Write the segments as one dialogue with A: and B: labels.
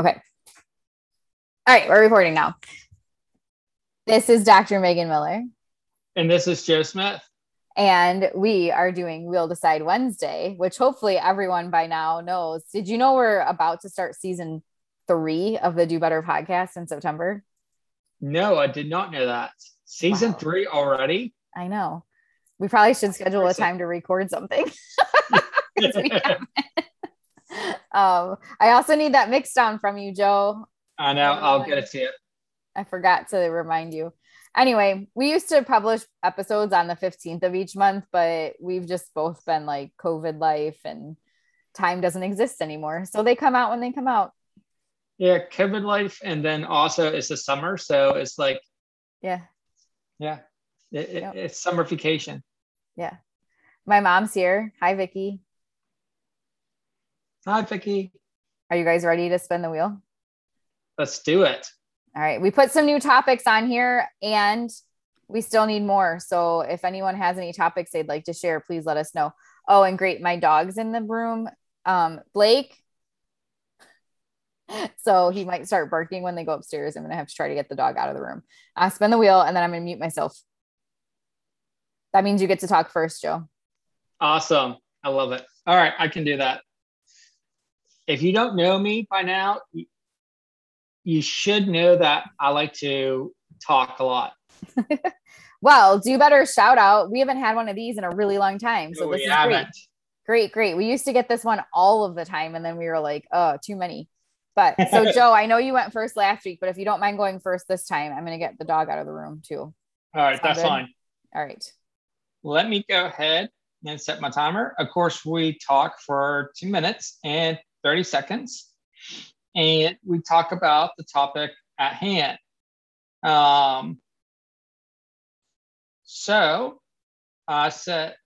A: Okay. All right, we're recording now. This is Dr. Megan Miller.
B: And this is Joe Smith.
A: And we are doing Wheel Decide Wednesday, which hopefully everyone by now knows. Did you know we're about to start season three of the Do Better podcast in September?
B: No, I did not know that. Season wow. three already?
A: I know. We probably should schedule a time to record something. um, I also need that mix down from you, Joe.
B: I know. I'll get it to you.
A: I forgot to remind you. Anyway, we used to publish episodes on the 15th of each month, but we've just both been like COVID life and time doesn't exist anymore. So they come out when they come out.
B: Yeah, COVID life. And then also it's the summer. So it's like,
A: yeah.
B: Yeah. It, yep. It's summer vacation.
A: Yeah. My mom's here. Hi, Vicky.
B: Hi, Vicky.
A: Are you guys ready to spin the wheel?
B: Let's do it.
A: All right. We put some new topics on here and we still need more. So if anyone has any topics they'd like to share, please let us know. Oh, and great. My dog's in the room. Um, Blake. So he might start barking when they go upstairs. I'm going to have to try to get the dog out of the room. I uh, spin the wheel and then I'm going to mute myself. That means you get to talk first, Joe.
B: Awesome. I love it. All right. I can do that if you don't know me by now, you should know that I like to talk a lot.
A: well, do better shout out. We haven't had one of these in a really long time. So oh, this is haven't. great. Great, great. We used to get this one all of the time and then we were like, oh, too many. But so Joe, I know you went first last week, but if you don't mind going first this time, I'm going to get the dog out of the room too.
B: All right, Sound that's good? fine.
A: All right.
B: Let me go ahead and set my timer. Of course, we talk for two minutes and 30 seconds, and we talk about the topic at hand. Um, so I set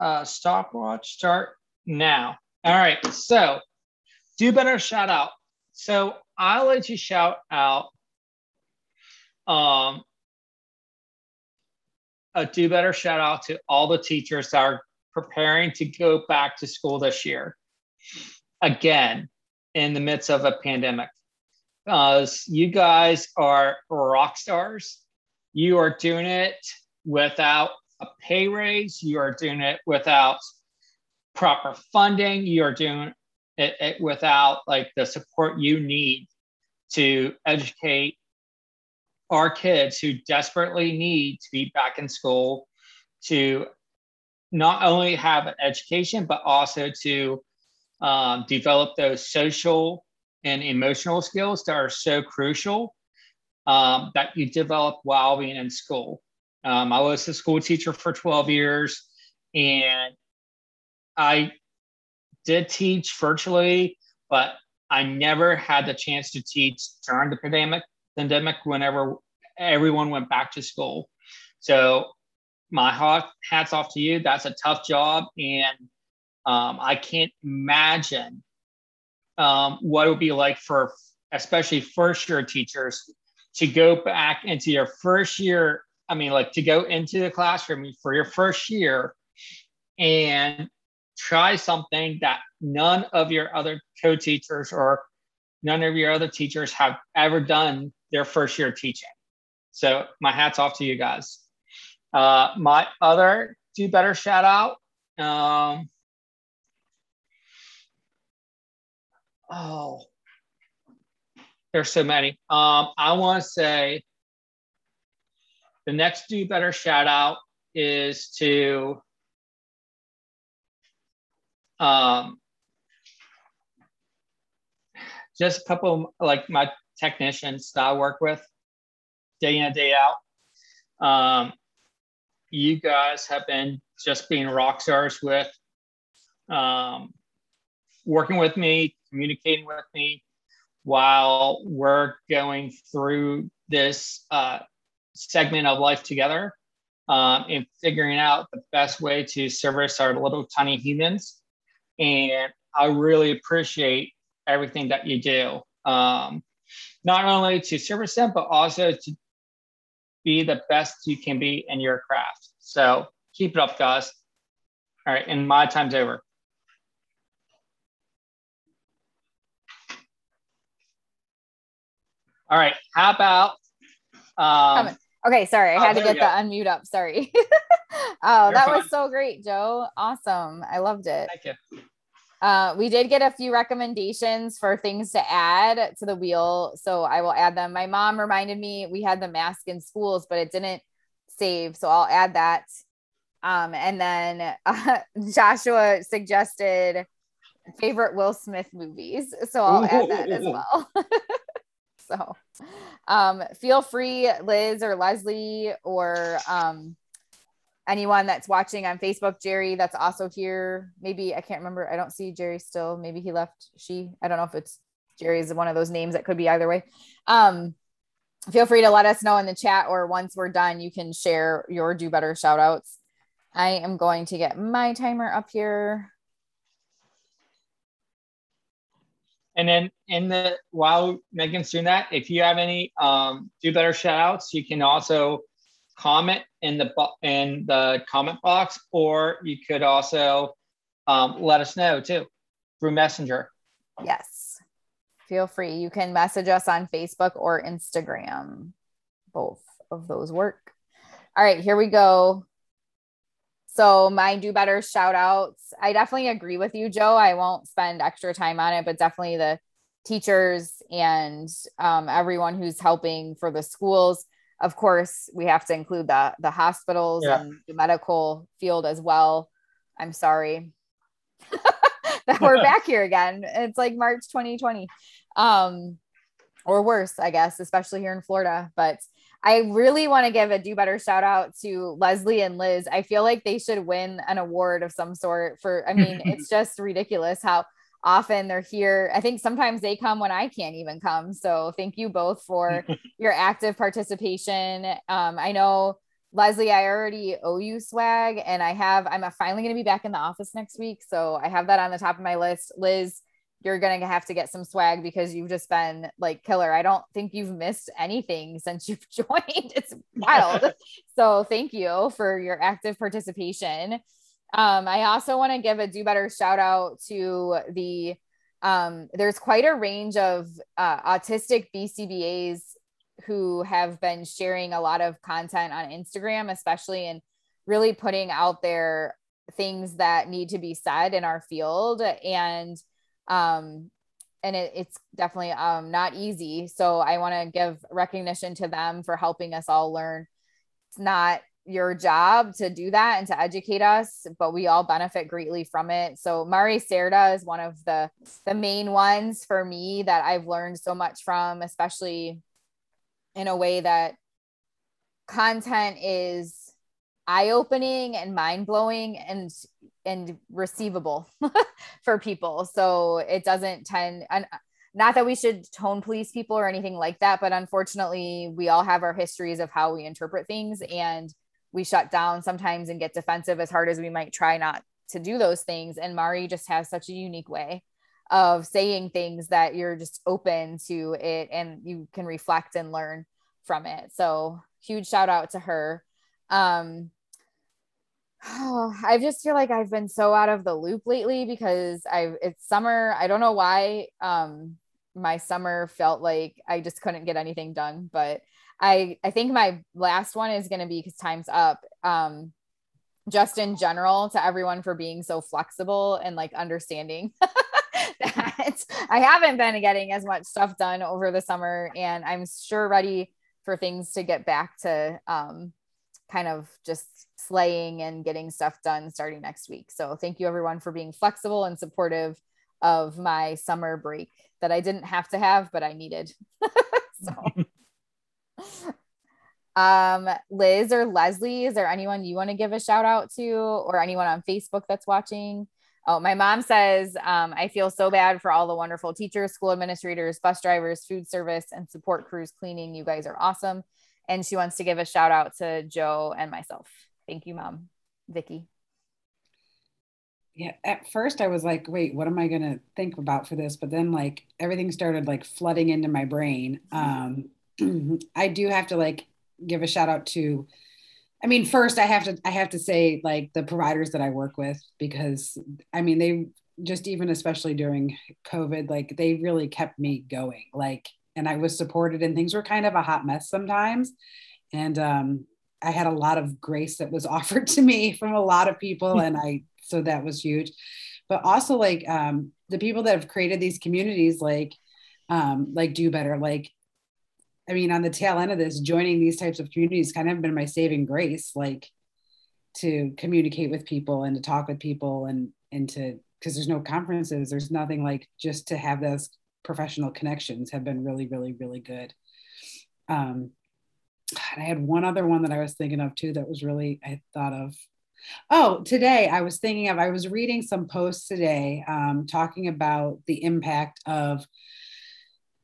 B: uh, stopwatch start now. All right, so do better shout out. So I'll let you shout out um, a do better shout out to all the teachers that are preparing to go back to school this year again in the midst of a pandemic. Uh, you guys are rock stars. You are doing it without a pay raise. You are doing it without proper funding. You are doing it, it without like the support you need to educate our kids who desperately need to be back in school to not only have an education but also to um, develop those social and emotional skills that are so crucial um, that you develop while being in school. Um, I was a school teacher for 12 years and I did teach virtually, but I never had the chance to teach during the pandemic, pandemic whenever everyone went back to school. So my hats off to you. That's a tough job. And um, I can't imagine um, what it would be like for especially first year teachers to go back into your first year. I mean, like to go into the classroom for your first year and try something that none of your other co-teachers or none of your other teachers have ever done their first year teaching. So my hat's off to you guys. Uh, my other do better shout out. Um, oh, there's so many. Um, I want to say the next do better shout out is to um, just a couple of, like my technicians that I work with day in and day out. Um, you guys have been just being rock stars with um, working with me, communicating with me while we're going through this uh, segment of life together um, and figuring out the best way to service our little tiny humans. And I really appreciate everything that you do, um, not only to service them, but also to be the best you can be in your craft. So keep it up, guys. All right, and my time's over. All right. How about um,
A: Okay, sorry, I oh, had to get the unmute up. Sorry. oh, You're that fine. was so great, Joe. Awesome. I loved it.
B: Thank you.
A: Uh, we did get a few recommendations for things to add to the wheel, so I will add them. My mom reminded me we had the mask in schools, but it didn't save, so I'll add that. Um, and then uh, Joshua suggested favorite Will Smith movies, so I'll add that as well. so um, feel free, Liz or Leslie or um, anyone that's watching on Facebook, Jerry, that's also here. Maybe I can't remember. I don't see Jerry still. Maybe he left. She, I don't know if it's Jerry's one of those names that could be either way. Um, feel free to let us know in the chat or once we're done, you can share your do better shout outs. I am going to get my timer up here.
B: And then in the while Megan's doing that, if you have any um, do better shout outs, you can also comment in the in the comment box, or you could also um, let us know too through Messenger.
A: Yes, feel free. You can message us on Facebook or Instagram. Both of those work. All right, here we go. So my do better shout outs. I definitely agree with you, Joe. I won't spend extra time on it, but definitely the teachers and um, everyone who's helping for the schools. Of course, we have to include the the hospitals yeah. and the medical field as well. I'm sorry that we're back here again. It's like March 2020. Um, or worse, I guess, especially here in Florida. But I really want to give a do better shout out to Leslie and Liz. I feel like they should win an award of some sort for, I mean, it's just ridiculous how often they're here. I think sometimes they come when I can't even come. So thank you both for your active participation. Um, I know Leslie, I already owe you swag and I have, I'm finally going to be back in the office next week. So I have that on the top of my list. Liz, you're going to have to get some swag because you've just been like killer. I don't think you've missed anything since you've joined. It's wild. so thank you for your active participation. Um, I also want to give a do better shout out to the um, there's quite a range of uh, autistic BCBAs who have been sharing a lot of content on Instagram, especially and really putting out there things that need to be said in our field. And um, and it, it's definitely um, not easy. So I want to give recognition to them for helping us all learn. It's not your job to do that and to educate us, but we all benefit greatly from it. So Mari Cerda is one of the the main ones for me that I've learned so much from, especially in a way that content is eye-opening and mind-blowing and and receivable for people. So it doesn't tend and not that we should tone police people or anything like that but unfortunately we all have our histories of how we interpret things and we shut down sometimes and get defensive as hard as we might try not to do those things. And mari just has such a unique way of saying things that you're just open to it and you can reflect and learn from it. So huge shout out to her. Um, oh, I just feel like I've been so out of the loop lately because I've it's summer. I don't know why. Um, my summer felt like I just couldn't get anything done, but I I think my last one is going to be because time's up. Um, just in general to everyone for being so flexible and like understanding that I haven't been getting as much stuff done over the summer, and I'm sure ready for things to get back to um, kind of just slaying and getting stuff done starting next week. So thank you everyone for being flexible and supportive of my summer break that I didn't have to have, but I needed. so um Liz or Leslie, is there anyone you want to give a shout out to or anyone on Facebook that's watching? Oh, my mom says, um, I feel so bad for all the wonderful teachers, school administrators, bus drivers, food service, and support crews cleaning. You guys are awesome and she wants to give a shout out to Joe and myself. Thank you, mom. Vicky.
C: Yeah, at first I was like, wait, what am I going to think about for this? But then like everything started like flooding into my brain. Um, I do have to like give a shout out to I mean, first I have to I have to say like the providers that I work with because I mean they just even especially during COVID, like they really kept me going. Like and I was supported and things were kind of a hot mess sometimes. And um, I had a lot of grace that was offered to me from a lot of people. and I, so that was huge. But also like um, the people that have created these communities, like, um, like do better. Like, I mean, on the tail end of this, joining these types of communities kind of been my saving grace, like to communicate with people and to talk with people and, and to, because there's no conferences, there's nothing like just to have those professional connections have been really, really, really good. Um, I had one other one that I was thinking of too that was really, I thought of. Oh, today I was thinking of, I was reading some posts today um, talking about the impact of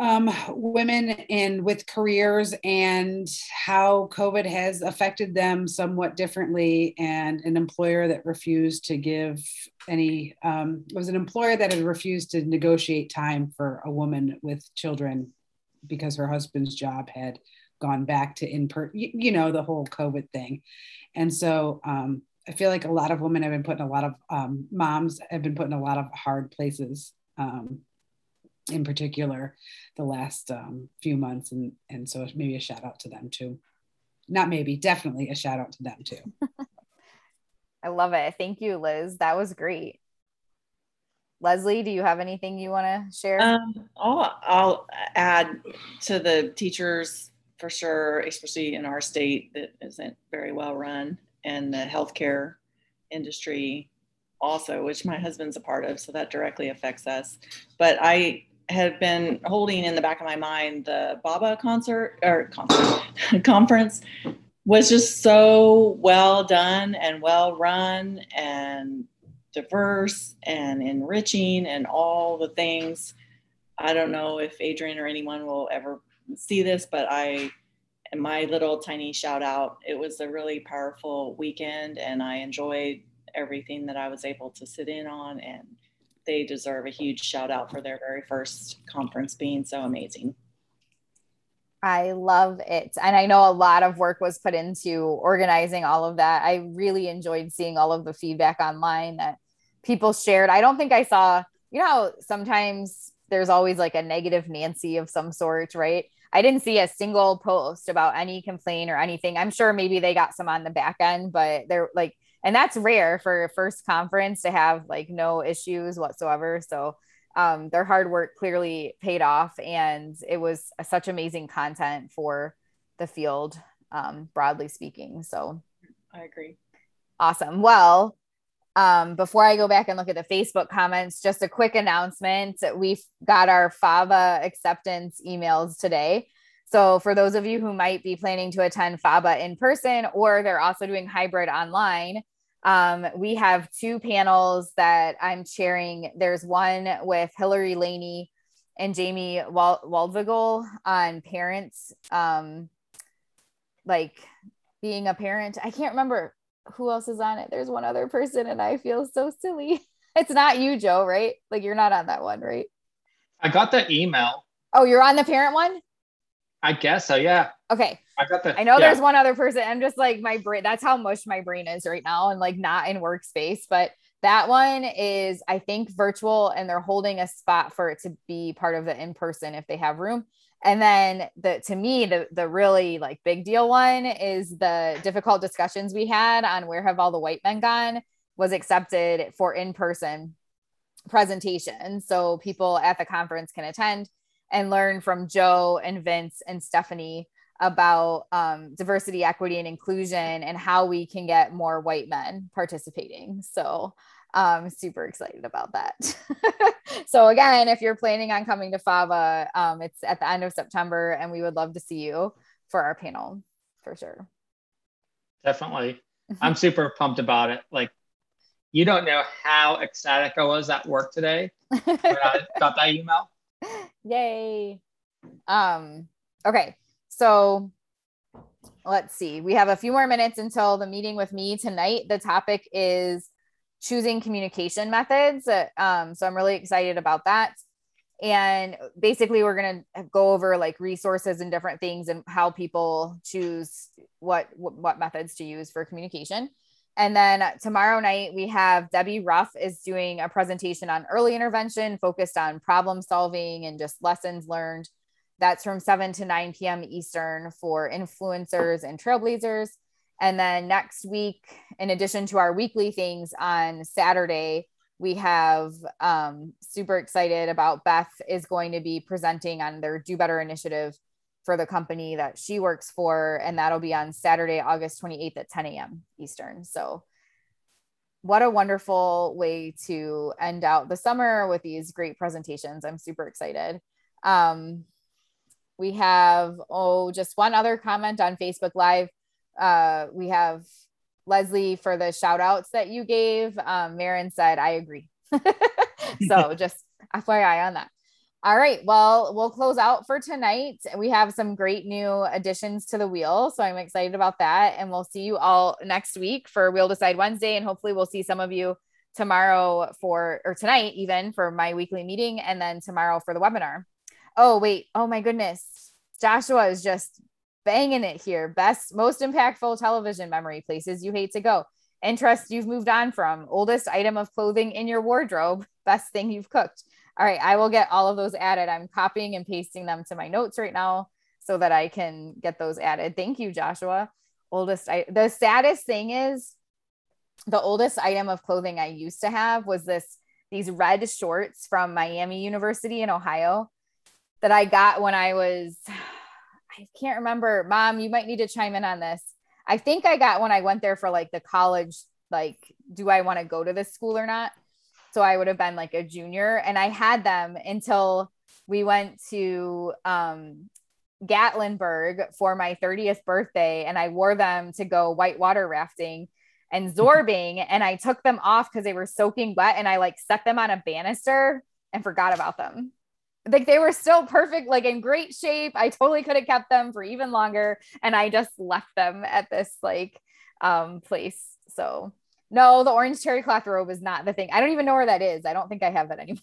C: um, women in with careers and how COVID has affected them somewhat differently. And an employer that refused to give any um, was an employer that had refused to negotiate time for a woman with children because her husband's job had gone back to in per you, you know the whole COVID thing, and so um, I feel like a lot of women have been put in a lot of um, moms have been put in a lot of hard places um, in particular the last um, few months. And and so maybe a shout out to them too. Not maybe definitely a shout out to them too.
A: I love it. Thank you liz. That was great. Leslie do you have anything you want to share?
D: Um, I'll, I'll add to the teachers for sure especially in our state that isn't very well run and the healthcare industry also, which my husband's a part of, so that directly affects us. But I have been holding in the back of my mind the Baba concert or concert conference was just so well done and well run and diverse and enriching and all the things. I don't know if Adrian or anyone will ever see this, but I and my little tiny shout out. It was a really powerful weekend and I enjoyed everything that I was able to sit in on and they deserve a huge shout out for their very first conference being so amazing.
A: I love it. And I know a lot of work was put into organizing all of that. I really enjoyed seeing all of the feedback online that people shared. I don't think I saw, you know, sometimes there's always like a negative Nancy of some sort, right? I didn't see a single post about any complaint or anything. I'm sure maybe they got some on the back end, but they're like and that's rare for a first conference to have like no issues whatsoever so um, their hard work clearly paid off and it was such amazing content for the field um, broadly speaking so
D: i agree
A: awesome well um, before I go back and look at the Facebook comments, just a quick announcement. We've got our FABA acceptance emails today. So, for those of you who might be planning to attend FABA in person or they're also doing hybrid online, um, we have two panels that I'm chairing. There's one with Hillary Laney and Jamie Waldvogel on parents, um, like being a parent. I can't remember who else is on it. There's one other person, and I feel so silly. It's not you, Joe, right? Like you're not on that one, right?
B: I got the email.
A: Oh, you're on the parent one?
B: I guess so. Yeah.
A: Okay.
B: I got.
A: I know yeah. there's one other person. I'm just like my brain. That's how mush my brain is right now, and like not in workspace. But that one is, I think, virtual, and they're holding a spot for it to be part of the in person if they have room. And then the to me the the really like big deal one is the difficult discussions we had on where have all the white men gone was accepted for in person presentation, so people at the conference can attend and learn from Joe and Vince and Stephanie about um, diversity, equity, and inclusion and how we can get more white men participating. So I'm super excited about that. so again, if you're planning on coming to FABA, um, it's at the end of September, and we would love to see you for our panel for sure.
B: Definitely. I'm super pumped about it. Like, you don't know how ecstatic I was at work today when I got that email.
A: Yay. Um, okay. So let's see. We have a few more minutes until the meeting with me tonight. The topic is choosing communication methods. Um, so I'm really excited about that. And basically, we're going to go over like resources and different things and how people choose what what methods to use for communication. And then tomorrow night, we have Debbie Ruff is doing a presentation on early intervention focused on problem solving and just lessons learned that's from 7 to 9 p.m. Eastern for influencers and trailblazers. And then next week, in addition to our weekly things on Saturday, we have um, super excited about Beth is going to be presenting on their Do Better initiative for the company that she works for. And that'll be on Saturday, August 28th at 10 a.m. Eastern. So, what a wonderful way to end out the summer with these great presentations. I'm super excited. Um, we have, oh, just one other comment on Facebook Live. Uh, we have Leslie for the shout outs that you gave. Um, Marin said, I agree. so just FYI on that. All right. Well, we'll close out for tonight. We have some great new additions to the wheel. So I'm excited about that. And we'll see you all next week for Wheel Decide Wednesday. And hopefully we'll see some of you tomorrow for, or tonight even for my weekly meeting. And then tomorrow for the webinar. Oh, wait. Oh my goodness. Joshua is just banging it here. Best, most impactful television memory places you hate to go. Interest you've moved on from. Oldest item of clothing in your wardrobe. Best thing you've cooked. All right, I will get all of those added. I'm copying and pasting them to my notes right now so that I can get those added. Thank you, Joshua. Oldest, I, the saddest thing is the oldest item of clothing I used to have was this these red shorts from Miami University in Ohio that I got when I was I can't remember. Mom, you might need to chime in on this. I think I got when I went there for like the college like do I want to go to this school or not? So I would have been like a junior and I had them until we went to um, Gatlinburg for my 30th birthday and I wore them to go whitewater rafting and zorbing and I took them off because they were soaking wet and I like set them on a banister and forgot about them. Like they were still perfect, like in great shape. I totally could have kept them for even longer and I just left them at this like um place. So no, the orange terry cloth robe is not the thing. I don't even know where that is. I don't think I have that anymore.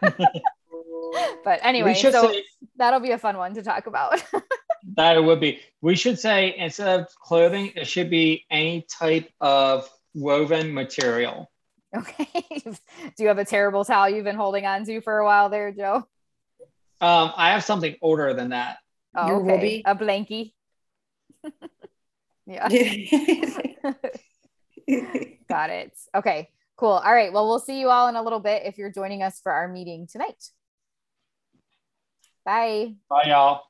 A: but anyway, so say, that'll be a fun one to talk about.
B: that it would be. We should say instead of clothing, it should be any type of woven material.
A: Okay. Do you have a terrible towel you've been holding on to for a while there, Joe?
B: Um, I have something older than that.
A: Oh, okay. A blankie. yeah. Got it. Okay, cool. All right. Well, we'll see you all in a little bit if you're joining us for our meeting tonight. Bye.
B: Bye, y'all.